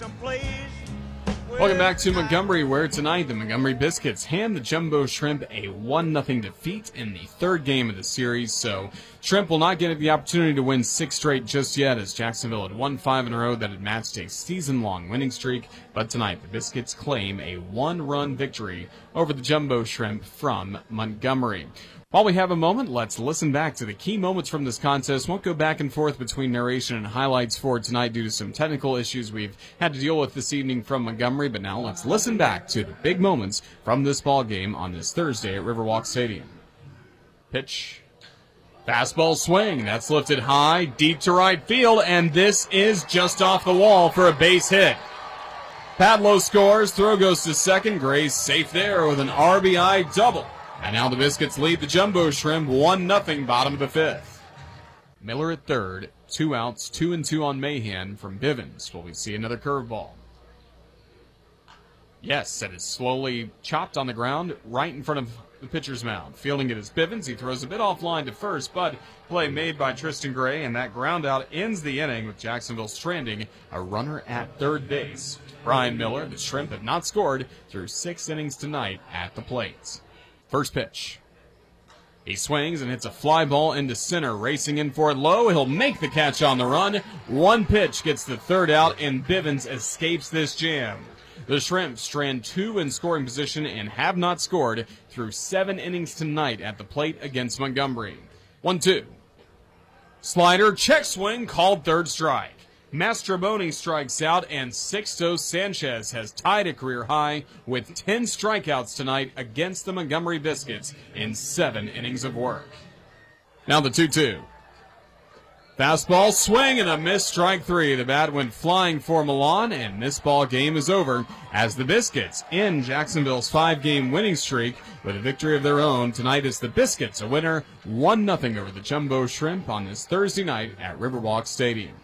someplace. Welcome back to Montgomery, where tonight the Montgomery Biscuits hand the Jumbo Shrimp a 1 0 defeat in the third game of the series. So, Shrimp will not get the opportunity to win six straight just yet, as Jacksonville had won five in a row that had matched a season long winning streak. But tonight, the Biscuits claim a one run victory over the Jumbo Shrimp from Montgomery. While we have a moment, let's listen back to the key moments from this contest. Won't go back and forth between narration and highlights for tonight due to some technical issues we've had to deal with this evening from Montgomery. But now let's listen back to the big moments from this ball game on this Thursday at Riverwalk Stadium. Pitch. Fastball swing. That's lifted high, deep to right field, and this is just off the wall for a base hit. Padlo scores. Throw goes to second. Gray's safe there with an RBI double. And now the Biscuits lead the Jumbo Shrimp 1 0 bottom of the fifth. Miller at third, two outs, two and two on Mahan from Bivens. Will we see another curveball? Yes, it is slowly chopped on the ground right in front of the pitcher's mound. Fielding it is Bivens. He throws a bit offline to first, but play made by Tristan Gray, and that ground out ends the inning with Jacksonville stranding a runner at third base. Brian Miller, the Shrimp, have not scored through six innings tonight at the plate. First pitch. He swings and hits a fly ball into center, racing in for it low. He'll make the catch on the run. One pitch gets the third out, and Bivens escapes this jam. The Shrimp strand two in scoring position and have not scored through seven innings tonight at the plate against Montgomery. 1 2. Slider, check swing, called third strike. Mastrobuoni strikes out, and Sixto Sanchez has tied a career high with 10 strikeouts tonight against the Montgomery Biscuits in seven innings of work. Now the 2 2. Fastball swing and a missed strike three. The bat went flying for Milan, and this ball game is over as the Biscuits end Jacksonville's five game winning streak with a victory of their own. Tonight is the Biscuits a winner 1 0 over the Jumbo Shrimp on this Thursday night at Riverwalk Stadium.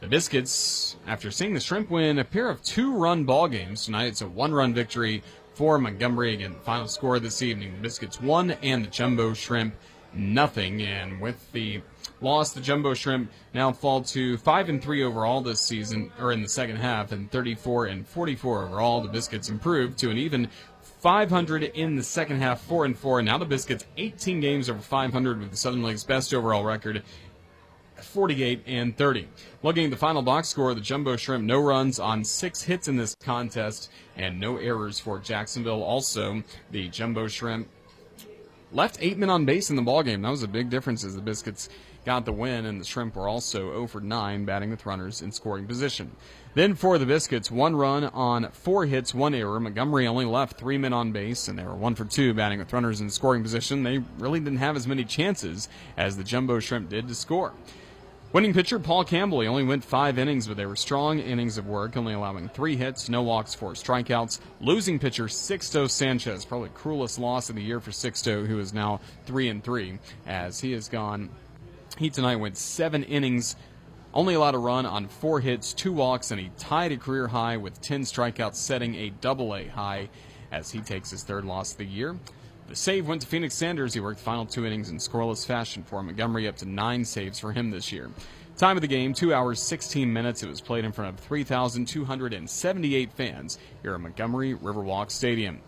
The Biscuits, after seeing the Shrimp win a pair of two run ball games tonight, it's a one run victory for Montgomery. Again, final score this evening the Biscuits won and the Jumbo Shrimp nothing. And with the loss, the Jumbo Shrimp now fall to 5 and 3 overall this season, or in the second half, and 34 and 44 overall. The Biscuits improved to an even 500 in the second half, 4 and 4. Now the Biscuits 18 games over 500 with the Southern League's best overall record 48 and 30. Looking at the final box score, the Jumbo Shrimp no runs on six hits in this contest and no errors for Jacksonville. Also, the Jumbo Shrimp left eight men on base in the ballgame. That was a big difference as the Biscuits got the win, and the Shrimp were also 0 for 9 batting with runners in scoring position. Then for the Biscuits, one run on four hits, one error. Montgomery only left three men on base, and they were one for two batting with runners in scoring position. They really didn't have as many chances as the Jumbo Shrimp did to score. Winning pitcher Paul Campbell, he only went five innings, but they were strong innings of work, only allowing three hits, no walks, four strikeouts. Losing pitcher Sixto Sanchez, probably cruelest loss of the year for Sixto, who is now three and three, as he has gone. He tonight went seven innings, only allowed a run on four hits, two walks, and he tied a career high with 10 strikeouts, setting a double A high as he takes his third loss of the year. The save went to Phoenix Sanders. He worked the final two innings in scoreless fashion for Montgomery, up to nine saves for him this year. Time of the game, 2 hours 16 minutes. It was played in front of 3,278 fans here at Montgomery Riverwalk Stadium.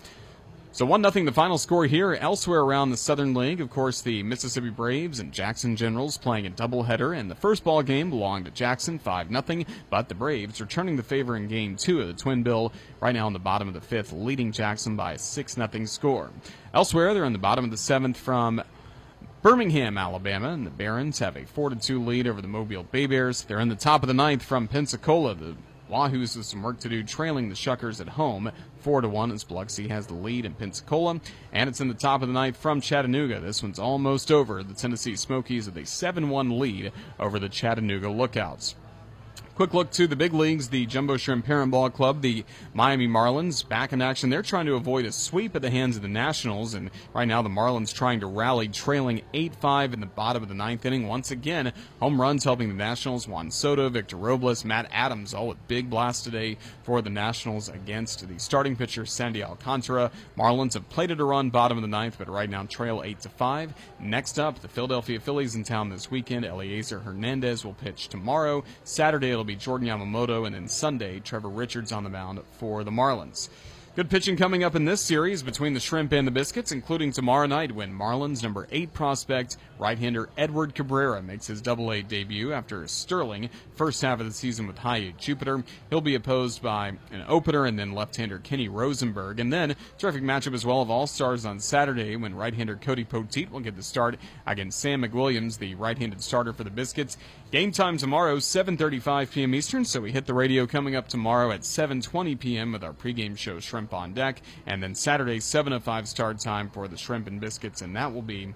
So 1 0 the final score here. Elsewhere around the Southern League, of course, the Mississippi Braves and Jackson Generals playing a doubleheader, and the first ball game belonged to Jackson 5 0, but the Braves returning the favor in game two of the Twin Bill, right now in the bottom of the fifth, leading Jackson by a 6 0 score. Elsewhere, they're in the bottom of the seventh from Birmingham, Alabama, and the Barons have a 4 2 lead over the Mobile Bay Bears. They're in the top of the ninth from Pensacola. The Wahoos with some work to do, trailing the Shuckers at home, four to one. As Biloxi has the lead in Pensacola, and it's in the top of the ninth from Chattanooga. This one's almost over. The Tennessee Smokies with a seven-one lead over the Chattanooga Lookouts. Quick look to the big leagues. The Jumbo Shrimp Parent Ball Club, the Miami Marlins, back in action. They're trying to avoid a sweep at the hands of the Nationals, and right now the Marlins trying to rally, trailing 8 5 in the bottom of the ninth inning. Once again, home runs helping the Nationals. Juan Soto, Victor Robles, Matt Adams, all with big blasts today for the Nationals against the starting pitcher, Sandy Alcantara. Marlins have plated a run bottom of the ninth, but right now trail 8 to 5. Next up, the Philadelphia Phillies in town this weekend. Elieser Hernandez will pitch tomorrow. Saturday, it'll be Jordan Yamamoto, and then Sunday, Trevor Richards on the mound for the Marlins. Good pitching coming up in this series between the Shrimp and the Biscuits, including tomorrow night when Marlins number eight prospect right-hander Edward Cabrera makes his Double A debut after a sterling first half of the season with High Jupiter. He'll be opposed by an opener and then left-hander Kenny Rosenberg, and then terrific matchup as well of All Stars on Saturday when right-hander Cody Poteet will get the start against Sam McWilliams, the right-handed starter for the Biscuits. Game time tomorrow, 7:35 p.m. Eastern. So we hit the radio coming up tomorrow at 7:20 p.m. with our pregame show Shrimp Shrimp on deck. And then Saturday, 7 to 5 start time for the Shrimp and Biscuits, and that will be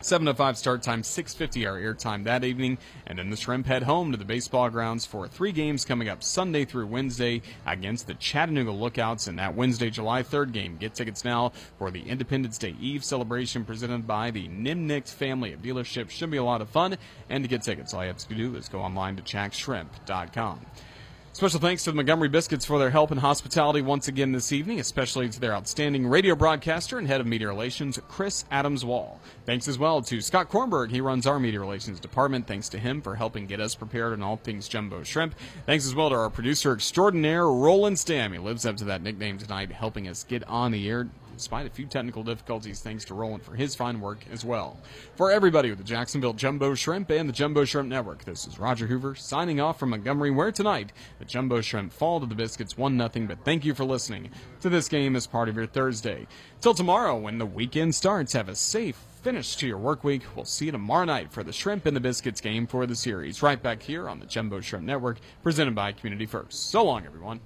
7 to 5 start time, 6.50 our airtime that evening. And then the Shrimp head home to the baseball grounds for three games coming up Sunday through Wednesday against the Chattanooga Lookouts. And that Wednesday, July 3rd game. Get tickets now for the Independence Day Eve celebration presented by the Nimnicht family of dealerships. Should be a lot of fun. And to get tickets, all you have to do is go online to jaxshrimp.com. Special thanks to the Montgomery Biscuits for their help and hospitality once again this evening, especially to their outstanding radio broadcaster and head of media relations, Chris Adams Wall. Thanks as well to Scott Kornberg. He runs our media relations department. Thanks to him for helping get us prepared on all things Jumbo Shrimp. Thanks as well to our producer extraordinaire, Roland Stam. He lives up to that nickname tonight, helping us get on the air despite a few technical difficulties thanks to Roland for his fine work as well. For everybody with the Jacksonville Jumbo Shrimp and the Jumbo Shrimp Network, this is Roger Hoover signing off from Montgomery, where tonight the Jumbo Shrimp fall to the Biscuits 1 0. But thank you for listening to this game as part of your Thursday. Till tomorrow, when the weekend starts, have a safe finish to your work week. We'll see you tomorrow night for the Shrimp and the Biscuits game for the series, right back here on the Jumbo Shrimp Network, presented by Community First. So long, everyone.